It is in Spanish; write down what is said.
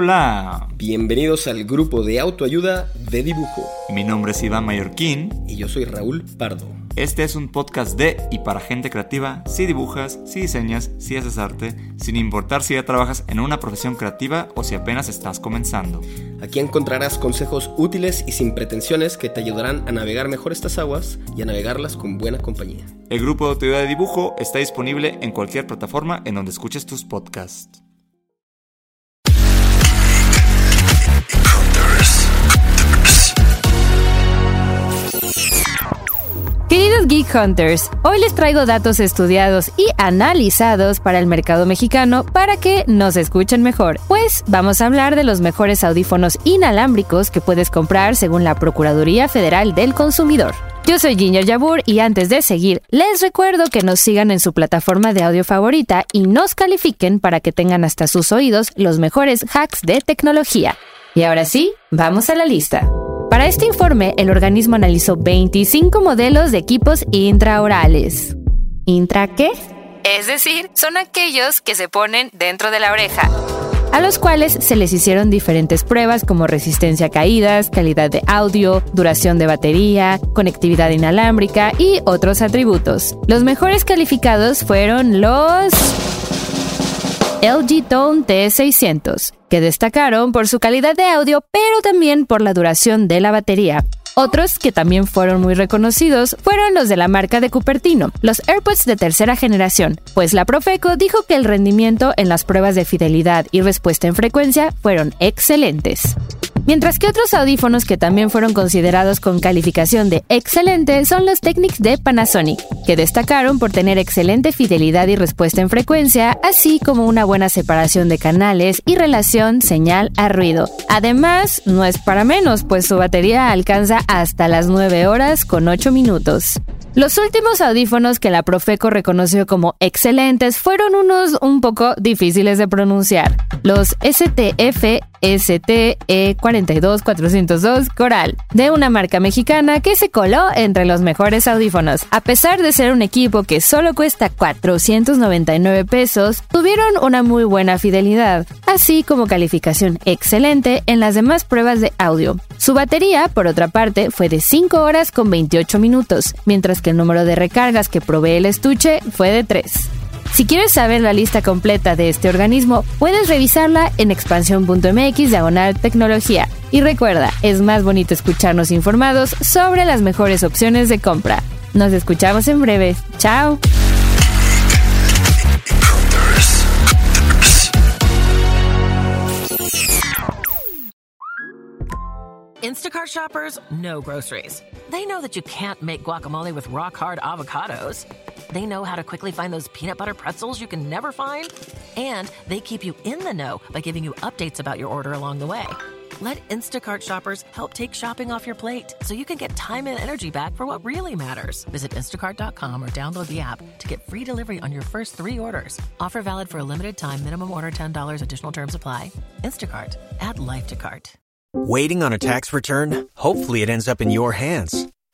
Hola. Bienvenidos al grupo de autoayuda de dibujo. Mi nombre es Iván Mallorquín. Y yo soy Raúl Pardo. Este es un podcast de y para gente creativa, si dibujas, si diseñas, si haces arte, sin importar si ya trabajas en una profesión creativa o si apenas estás comenzando. Aquí encontrarás consejos útiles y sin pretensiones que te ayudarán a navegar mejor estas aguas y a navegarlas con buena compañía. El grupo de autoayuda de dibujo está disponible en cualquier plataforma en donde escuches tus podcasts. Hunters, hoy les traigo datos estudiados y analizados para el mercado mexicano para que nos escuchen mejor. Pues vamos a hablar de los mejores audífonos inalámbricos que puedes comprar según la Procuraduría Federal del Consumidor. Yo soy Ginger Yabur y antes de seguir, les recuerdo que nos sigan en su plataforma de audio favorita y nos califiquen para que tengan hasta sus oídos los mejores hacks de tecnología. Y ahora sí, vamos a la lista. Para este informe, el organismo analizó 25 modelos de equipos intraorales. ¿Intra qué? Es decir, son aquellos que se ponen dentro de la oreja, a los cuales se les hicieron diferentes pruebas como resistencia a caídas, calidad de audio, duración de batería, conectividad inalámbrica y otros atributos. Los mejores calificados fueron los LG Tone T600, que destacaron por su calidad de audio, pero también por la duración de la batería. Otros que también fueron muy reconocidos fueron los de la marca de Cupertino, los AirPods de tercera generación, pues la Profeco dijo que el rendimiento en las pruebas de fidelidad y respuesta en frecuencia fueron excelentes. Mientras que otros audífonos que también fueron considerados con calificación de excelente son los Technics de Panasonic, que destacaron por tener excelente fidelidad y respuesta en frecuencia, así como una buena separación de canales y relación señal a ruido. Además, no es para menos, pues su batería alcanza hasta las 9 horas con 8 minutos. Los últimos audífonos que la Profeco reconoció como excelentes fueron unos un poco difíciles de pronunciar, los STF STE42402 Coral, de una marca mexicana que se coló entre los mejores audífonos. A pesar de ser un equipo que solo cuesta 499 pesos, tuvieron una muy buena fidelidad, así como calificación excelente en las demás pruebas de audio. Su batería, por otra parte, fue de 5 horas con 28 minutos, mientras que el número de recargas que provee el estuche fue de 3. Si quieres saber la lista completa de este organismo, puedes revisarla en expansión.mx diagonal tecnología. Y recuerda, es más bonito escucharnos informados sobre las mejores opciones de compra. Nos escuchamos en breve. ¡Chao! Instacart shoppers know groceries. They know that you can't make guacamole with rock hard avocados. They know how to quickly find those peanut butter pretzels you can never find. And they keep you in the know by giving you updates about your order along the way. Let Instacart shoppers help take shopping off your plate so you can get time and energy back for what really matters. Visit instacart.com or download the app to get free delivery on your first three orders. Offer valid for a limited time, minimum order $10, additional terms apply. Instacart, add life to cart. Waiting on a tax return? Hopefully, it ends up in your hands